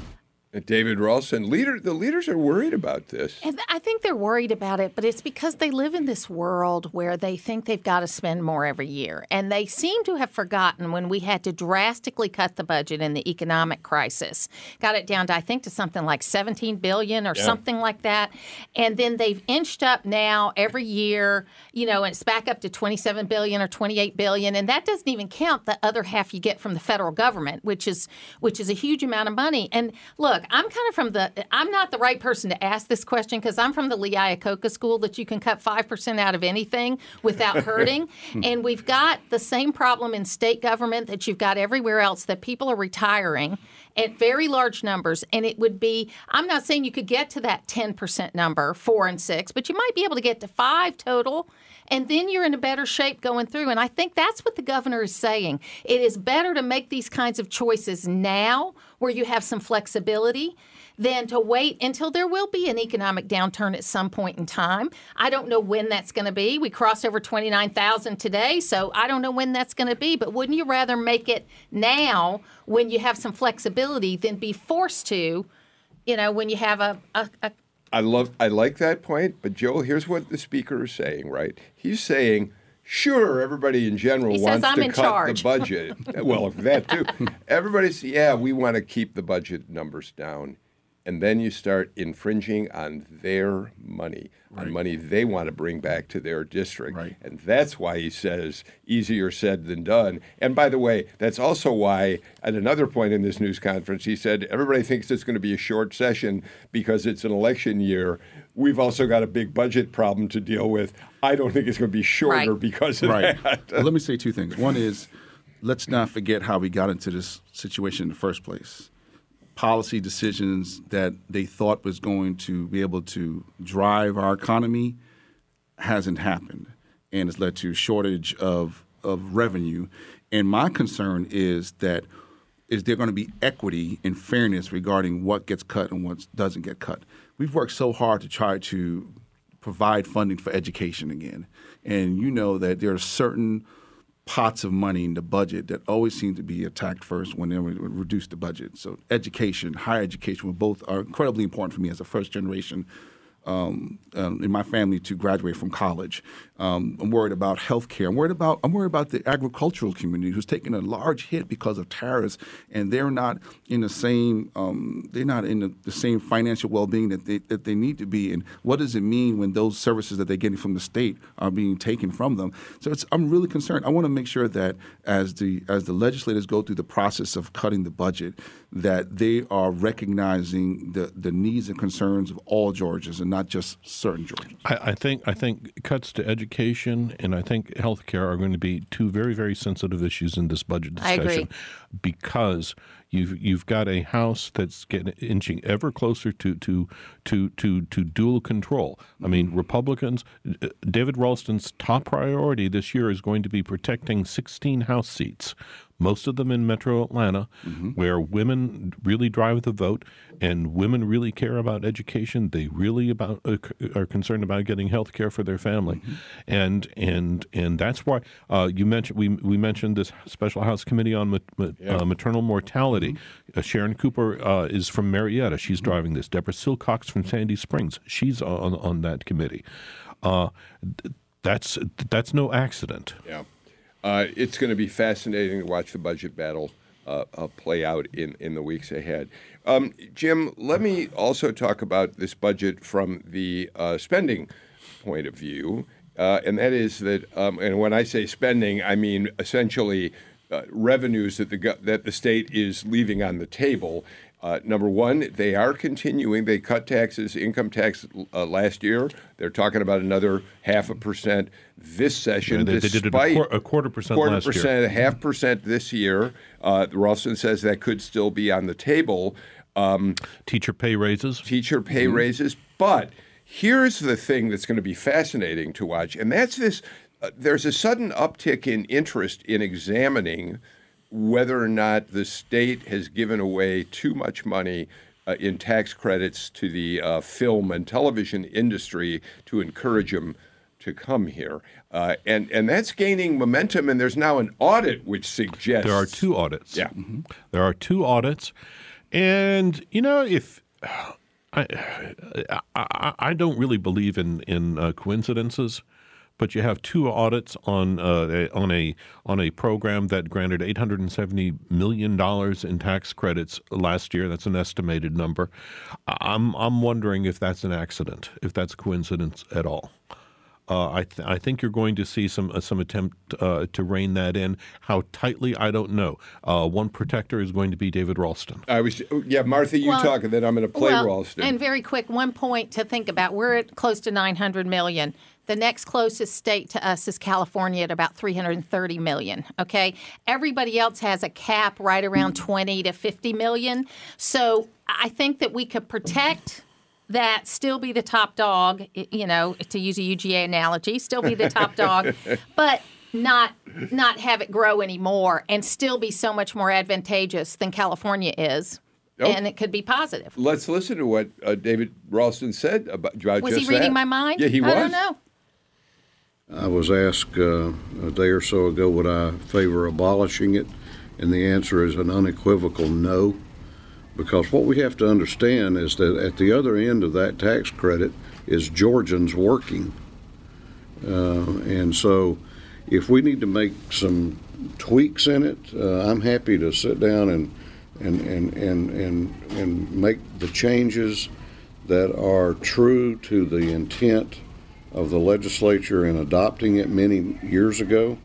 David Ralston, leader, the leaders are worried about this. And I think they're worried about it, but it's because they live in this world where they think they've got to spend more every year. And they seem to have forgotten when we had to drastically cut the budget in the economic crisis. Got it down to I think to something like 17 billion or Yeah. something like that. And then they've inched up now every year, you know, and it's back up to 27 billion or 28 billion and that doesn't even count the other half you get from the federal government, which is which is a huge amount of money. And look, I'm kind of from the I'm not the right person to ask this question because I'm from the Lee Iacocca school that you can cut 5% out of anything without hurting. and we've got the same problem in state government that you've got everywhere else that people are retiring at very large numbers. And it would be, I'm not saying you could get to that 10% number, four and six, but you might be able to get to five total. And then you're in a better shape going through. And I think that's what the governor is saying. It is better to make these kinds of choices now where you have some flexibility than to wait until there will be an economic downturn at some point in time. I don't know when that's going to be. We crossed over 29,000 today, so I don't know when that's going to be. But wouldn't you rather make it now when you have some flexibility than be forced to, you know, when you have a, a, a I love I like that point, but Joel, here's what the speaker is saying, right? He's saying, sure, everybody in general He wants "I'm to cut charge." the budget. well, that too. Everybody's yeah, we want to keep the budget numbers down. And then you start infringing on their money, on money they want to bring back to their district. Right. And that's why he says easier said than done. And by the way, that's also why at another point in this news conference, he said everybody thinks it's going to be a short session because it's an election year. We've also got a big budget problem to deal with. I don't think it's going to be shorter Right. because of Right. that. well, let me say two things. One is, let's not forget how we got into this situation in the first place. Policy decisions that they thought was going to be able to drive our economy hasn't happened, and it's led to shortage of of revenue. And my concern is that is there going to be equity and fairness regarding what gets cut and what doesn't get cut? We've worked so hard to try to provide funding for education again, and you know that there are certain pots of money in the budget that always seem to be attacked first when they reduce the budget. So education, higher education, both are incredibly important for me as a first generation um, um, in my family to graduate from college. Um, I'm worried about healthcare. I'm worried about I'm worried about the agricultural community who's taking a large hit because of tariffs, and they're not in the same um, they're not in the, the same financial well-being that they that they need to be. And what does it mean when those services that they're getting from the state are being taken from them? So I'm really concerned. I want to make sure that as the as the legislators go through the process of cutting the budget, that they are recognizing the the needs and concerns of all Georgians and not just certain Georgians. I, I think I think cuts to education and I think healthcare are going to be two very very sensitive issues in this budget I discussion agree. because you've you've got a house that's getting inching ever closer to to to to, to dual control. I mean, Republicans. uh, David Ralston's top priority this year is going to be protecting 16 House seats. Most of them in Metro Atlanta, where women really drive the vote, and women really care about education. They really about uh, are concerned about getting health care for their family, and and and that's why uh, you mentioned we we mentioned this special House committee on mat, mat, uh, maternal mortality. Uh, Sharon Cooper uh, is from Marietta. She's driving this. Deborah Silcox from Sandy Springs. She's on on that committee. Uh, th- that's that's no accident. Yeah. Uh, it's going to be fascinating to watch the budget battle uh, uh, play out in, in the weeks ahead. Um, Jim, let me also talk about this budget from the uh, spending point of view. Uh, and that is that, um, and when I say spending, I mean essentially uh, revenues that the, that the state is leaving on the table. Uh, number one, they are continuing. They cut taxes, income tax uh, last year. They're talking about another half a percent this session. Yeah, they- they did it a despite a quarter percent quarter last year. a half percent this year. Uh, Ralston says that could still be on the table. Um, Teacher pay raises. teacher pay raises. But here's the thing that's going to be fascinating to watch, and that's this uh, there's a sudden uptick in interest in examining whether or not the state has given away too much money. Uh, in tax credits to the uh, film and television industry to encourage them to come here, uh, and and that's gaining momentum. And there's now an audit which suggests There are two audits. Yeah. There are two audits. And, you know, if I, I, I don't really believe in, in uh, coincidences, but you have two audits on uh, a, on a on a program that granted 870 million dollars in tax credits last year. That's an estimated number. I'm I'm wondering if that's an accident, if that's coincidence at all. Uh, I, th- I think you're going to see some uh, some attempt uh, to rein that in. How tightly, I don't know. Uh, one protector is going to be David Ralston. I was yeah, Martha, you Well, talk, and then I'm going to play well, Ralston. And very quick, one point to think about: we're at close to 900 million. The next closest state to us is California at about 330 million. Okay, everybody else has a cap right around 20 to 50 million. So I think that we could protect that, still be the top dog. You know, to use a UGA analogy, still be the top dog, but not not have it grow anymore and still be so much more advantageous than California is Oh. and it could be positive. Let's listen to what uh, David Ralston said about, about Was he reading that. my mind? Yeah, he was. I don't know. I was asked uh, a day or so ago would I favor abolishing it, and the answer is an unequivocal no. Because what we have to understand is that at the other end of that tax credit is Georgians working. Uh, and so if we need to make some tweaks in it, uh, I'm happy to sit down and, and, and, and, and, and make the changes that are true to the intent of the legislature in adopting it many years ago.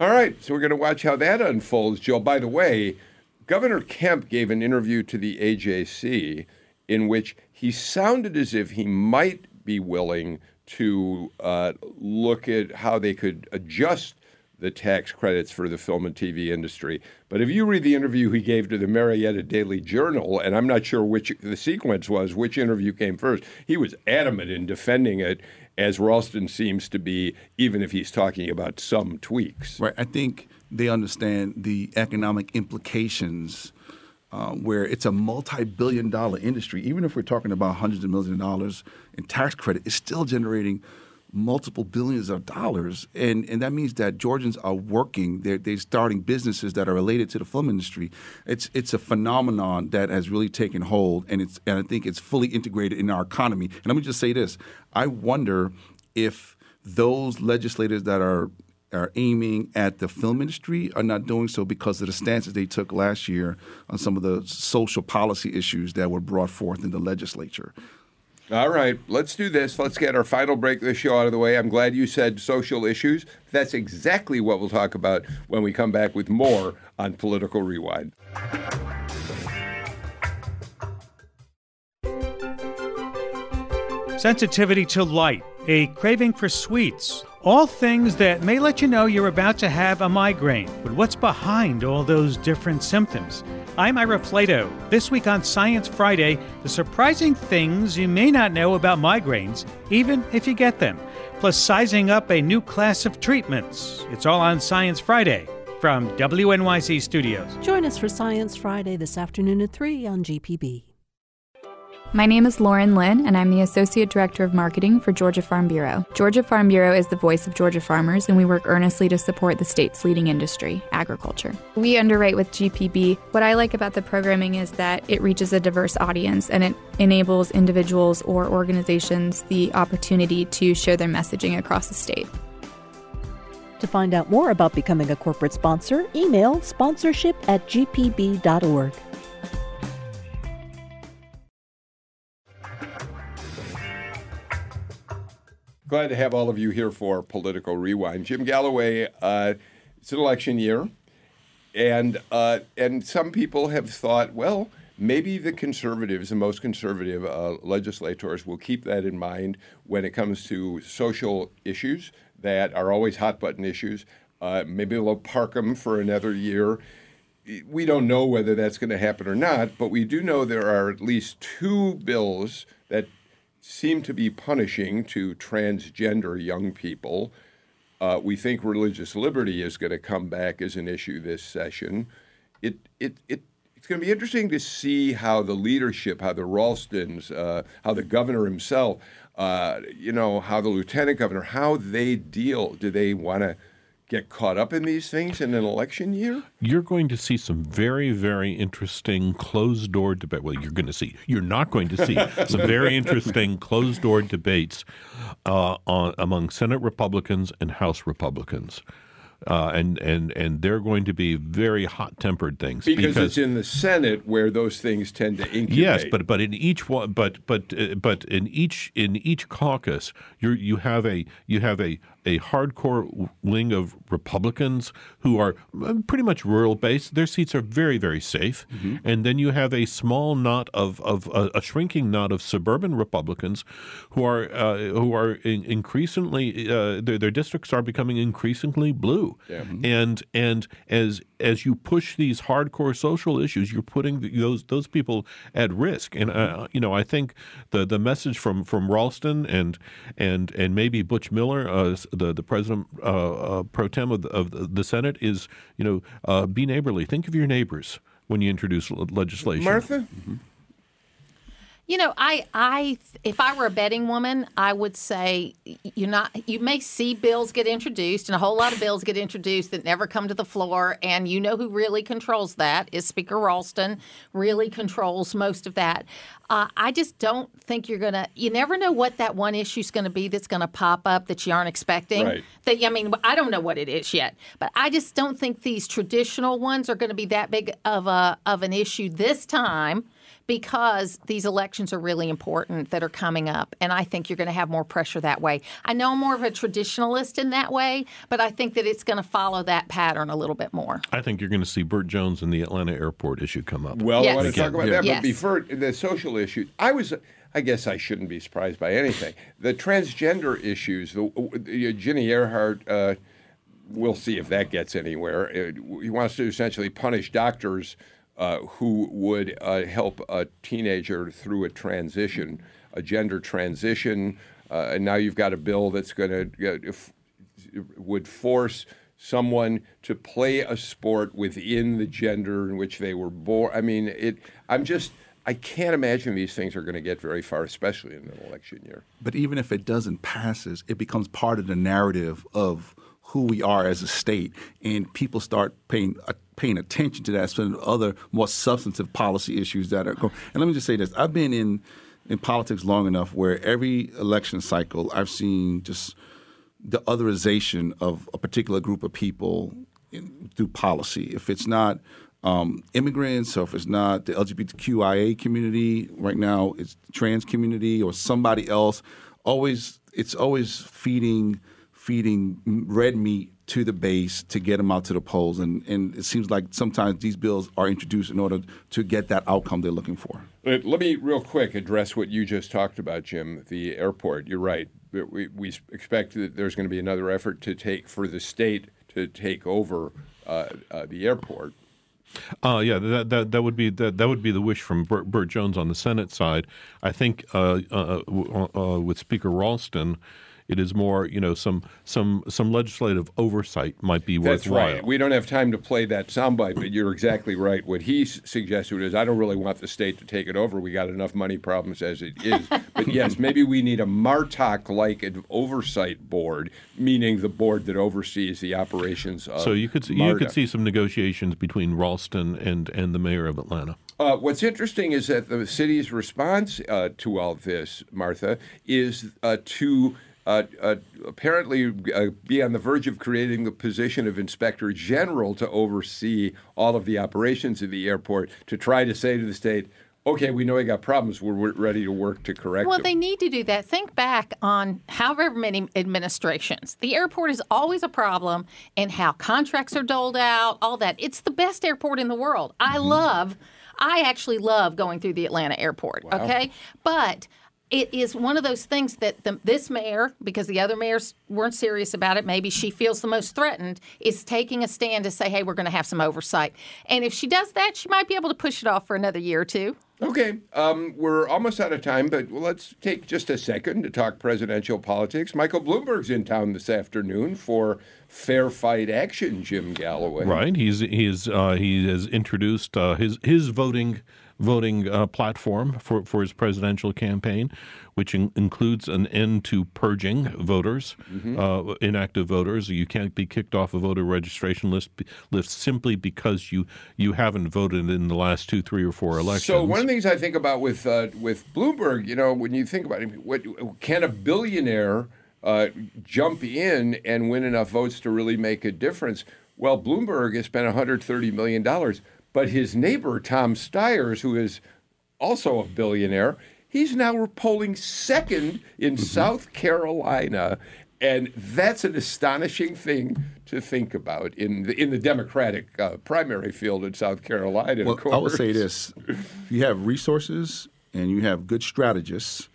All right, so we're going to watch how that unfolds. Joe, by the way, Governor Kemp gave an interview to the AJC in which he sounded as if he might be willing to uh, look at how they could adjust the tax credits for the film and TV industry. But if you read the interview he gave to the Marietta Daily Journal, and I'm not sure which the sequence was, which interview came first, he was adamant in defending it, as Ralston seems to be, even if he's talking about some tweaks. Right. I think they understand the economic implications. Uh, where it's a multi-billion dollar industry, even if we're talking about hundreds of millions of dollars in tax credit, it's still generating multiple billions of dollars, and and that means that Georgians are working. They're they're starting businesses that are related to the film industry. It's it's a phenomenon that has really taken hold, and it's and I think it's fully integrated in our economy. And let me just say this: I wonder if those legislators that are are aiming at the film industry are not doing so because of the stances they took last year on some of the social policy issues that were brought forth in the legislature. All right, let's do this. Let's get our final break of the show out of the way. I'm glad you said social issues. That's exactly what we'll talk about when we come back with more on Political Rewind. sensitivity to light, a craving for sweets, all things that may let you know you're about to have a migraine. But what's behind all those different symptoms? I'm Ira Flatow. This week on Science Friday, the surprising things you may not know about migraines, even if you get them, plus sizing up a new class of treatments. It's all on Science Friday from WNYC Studios. Join us for Science Friday this afternoon at 3 on GPB. My name is Lauren Lynn, and I'm the Associate Director of Marketing for Georgia Farm Bureau. Georgia Farm Bureau is the voice of Georgia farmers, and we work earnestly to support the state's leading industry, agriculture. We underwrite with GPB. What I like about the programming is that it reaches a diverse audience and it enables individuals or organizations the opportunity to share their messaging across the state. To find out more about becoming a corporate sponsor, email sponsorship at gpb.org. Glad to have all of you here for Political Rewind. Jim Galloway, uh, it's an election year, and uh, and some people have thought, well, maybe the conservatives, the most conservative uh, legislators, will keep that in mind when it comes to social issues that are always hot button issues. Uh, maybe they'll park them for another year. We don't know whether that's going to happen or not, but we do know there are at least two bills that seem to be punishing to transgender young people. Uh, we think religious liberty is going to come back as an issue this session. It, it, it, it's going to be interesting to see how the leadership, how the Ralstons, uh, how the governor himself, uh, you know, how the lieutenant governor, how they deal. Do they want to get caught up in these things in an election year? You're going to see some very, very interesting closed door debate. Well, you're going to see. You're not going to see some very interesting closed door debates uh, on, among Senate Republicans and House Republicans. Uh, and and and they're going to be very hot tempered things because, it's in the Senate where those things tend to incubate. Yes, but but in each one, but but uh, but in each in each caucus, you you have a you have a a hardcore wing of Republicans who are pretty much rural based. Their seats are very very safe, mm-hmm. and then you have a small knot of of uh, a shrinking knot of suburban Republicans who are uh, who are in, increasingly uh, their their districts are becoming increasingly blue, yeah. and and as as you push these hardcore social issues, you're putting those those people at risk. And uh, you know, I think the the message from from Ralston and and and maybe Butch Miller, uh, the the president uh, uh pro tem of the, of the Senate, is you know, uh, be neighborly. Think of your neighbors. when you introduce legislation. Martha. Mm-hmm. You know, I, I, if I were a betting woman, I would say you're not. You may see bills get introduced, and a whole lot of bills get introduced that never come to the floor. And you know who really controls that is Speaker Ralston. Really controls most of that. Uh, I just don't think you're gonna. You never know what that one issue is going to be that's going to pop up that you aren't expecting. Right. That I mean, I don't know what it is yet, but I just don't think these traditional ones are going to be that big of a of an issue this time because these elections are really important that are coming up. And I think you're going to have more pressure that way. I know I'm more of a traditionalist in that way, but I think that it's going to follow that pattern a little bit more. I think you're going to see Burt Jones and the Atlanta airport issue come up. Well, Yes. I want to talk about that. Yes. But before the social issue, I was. I guess I shouldn't be surprised by anything. The transgender issues, the, the Ginny Ehrhart, uh, we'll see if that gets anywhere. Uh, he wants to essentially punish doctors uh, who would uh, help a teenager through a transition, a gender transition. Uh, and now you've got a bill that's going to would force someone to play a sport within the gender in which they were born. I mean, it. I'm just. I can't imagine these things are going to get very far, especially in an election year. But even if it doesn't passes, it becomes part of the narrative of who we are as a state, and people start paying uh, paying attention to that, of other more substantive policy issues that are going. And let me just say this: I've been in in politics long enough where every election cycle I've seen just the otherization of a particular group of people in, through policy. If it's not um, immigrants, or if it's not the LGBTQIA community, right now it's trans community or somebody else. Always, it's always feeding feeding red meat to the base to get them out to the polls, and and it seems like sometimes these bills are introduced in order to get that outcome they're looking for. Let let me real quick address what you just talked about, Jim. The airport. You're right. We, we expect that there's going to be another effort to take for the state to take over uh, uh, the airport. Uh, yeah, that, that that would be that, that would be the wish from Burt, Burt Jones on the Senate side. I think uh, uh, w- uh, with Speaker Ralston, it is more you know some some some legislative oversight might be That's worthwhile. right. We don't have time to play that soundbite, but you're exactly right. What he suggested is, I don't really want the state to take it over. We got enough money problems as it is. but yes, maybe we need a MARTOC-like oversight board, meaning the board that oversees the operations of So you could see, you could see some negotiations between Ralston and and the mayor of Atlanta. Uh, what's interesting is that the city's response uh, to all this, Martha, is uh, to uh, uh, apparently uh, be on the verge of creating the position of inspector general to oversee all of the operations of the airport to try to say to the state, okay, we know you got problems. We're, we're ready to work to correct Well, them. they need to do that. Think back on however many administrations. The airport is always a problem and how contracts are doled out, all that. It's the best airport in the world. I love, I actually love going through the Atlanta airport, okay? But it is one of those things that the, this mayor, because the other mayors weren't serious about it, maybe she feels the most threatened, is taking a stand to say, hey, we're going to have some oversight. And if she does that, she might be able to push it off for another year or two. Okay, um, we're almost out of time, but let's take just a second to talk presidential politics. Michael Bloomberg's in town this afternoon for Fair Fight Action, Jim Galloway. Right. He's he's uh, he has introduced uh, his his voting voting uh, platform for, for his presidential campaign, which in, includes an end to purging voters, uh, inactive voters. You can't be kicked off a voter registration list list simply because you you haven't voted in the last two, three, or four elections. So one of the things I think about with uh, with Bloomberg, you know, when you think about it, what, can a billionaire uh, jump in and win enough votes to really make a difference? Well, Bloomberg has spent 130 million dollars, but his neighbor Tom Steyer, who is also a billionaire, he's now polling second in South Carolina. And that's an astonishing thing to think about in the in the Democratic uh, primary field in South Carolina. Well, I would say this: if you have resources and you have good strategists,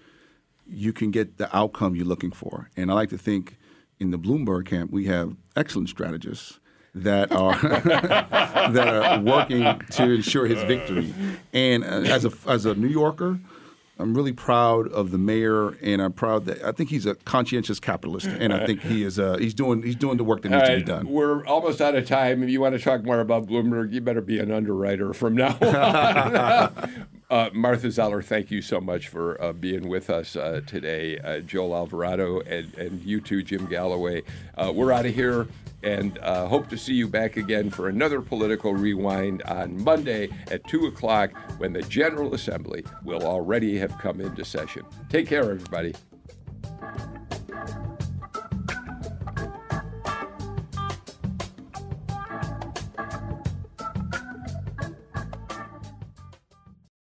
you can get the outcome you're looking for. And I like to think in the Bloomberg camp we have excellent strategists that are that are working to ensure his victory. And uh, as a as a New Yorker, I'm really proud of the mayor, and I'm proud that I think he's a conscientious capitalist, and I think he is. Uh, he's doing he's doing the work that needs to be done. We're almost out of time. If you want to talk more about Bloomberg, you better be an underwriter from now on. uh, Martha Zoller, thank you so much for uh, being with us uh, today. Uh, Joel Alvarado and, and you too, Jim Galloway. Uh, we're out of here and uh, hope to see you back again for another political rewind on Monday at 2 o'clock when the General Assembly will already have come into session. Take care, everybody.